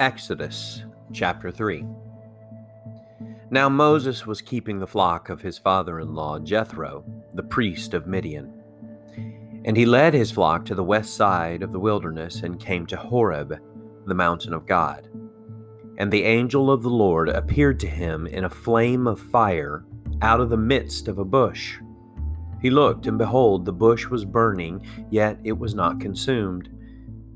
Exodus chapter 3 Now Moses was keeping the flock of his father in law Jethro, the priest of Midian. And he led his flock to the west side of the wilderness and came to Horeb, the mountain of God. And the angel of the Lord appeared to him in a flame of fire out of the midst of a bush. He looked, and behold, the bush was burning, yet it was not consumed.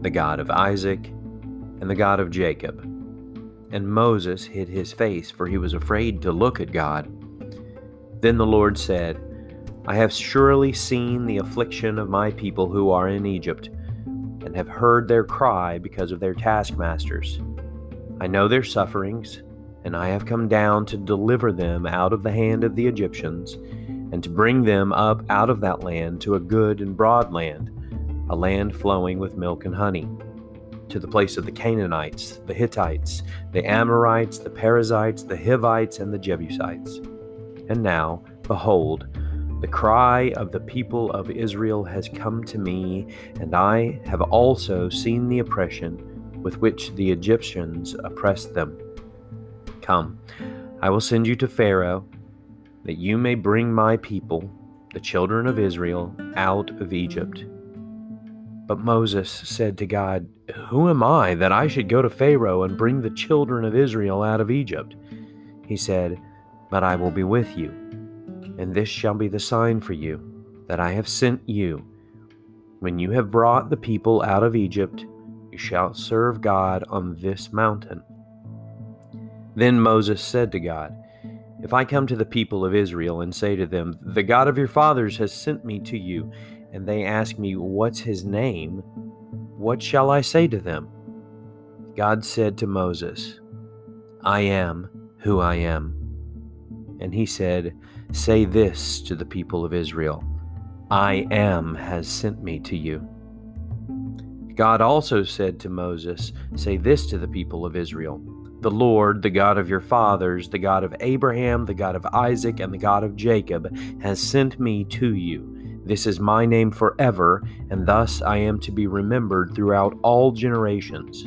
the God of Isaac, and the God of Jacob. And Moses hid his face, for he was afraid to look at God. Then the Lord said, I have surely seen the affliction of my people who are in Egypt, and have heard their cry because of their taskmasters. I know their sufferings, and I have come down to deliver them out of the hand of the Egyptians, and to bring them up out of that land to a good and broad land a land flowing with milk and honey, to the place of the Canaanites, the Hittites, the Amorites, the Perizzites, the Hivites, and the Jebusites. And now, behold, the cry of the people of Israel has come to me, and I have also seen the oppression with which the Egyptians oppressed them. Come, I will send you to Pharaoh, that you may bring my people, the children of Israel, out of Egypt. But Moses said to God, Who am I that I should go to Pharaoh and bring the children of Israel out of Egypt? He said, But I will be with you, and this shall be the sign for you that I have sent you. When you have brought the people out of Egypt, you shall serve God on this mountain. Then Moses said to God, If I come to the people of Israel and say to them, The God of your fathers has sent me to you, and they ask me, What's his name? What shall I say to them? God said to Moses, I am who I am. And he said, Say this to the people of Israel I am has sent me to you. God also said to Moses, Say this to the people of Israel The Lord, the God of your fathers, the God of Abraham, the God of Isaac, and the God of Jacob, has sent me to you. This is my name forever, and thus I am to be remembered throughout all generations.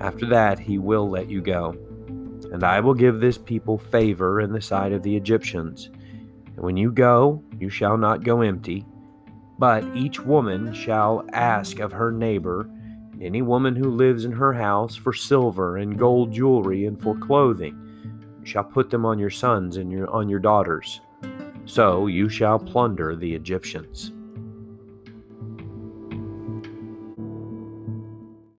After that, he will let you go. And I will give this people favor in the sight of the Egyptians. And when you go, you shall not go empty. But each woman shall ask of her neighbor, any woman who lives in her house, for silver and gold jewelry and for clothing. You shall put them on your sons and your, on your daughters. So you shall plunder the Egyptians.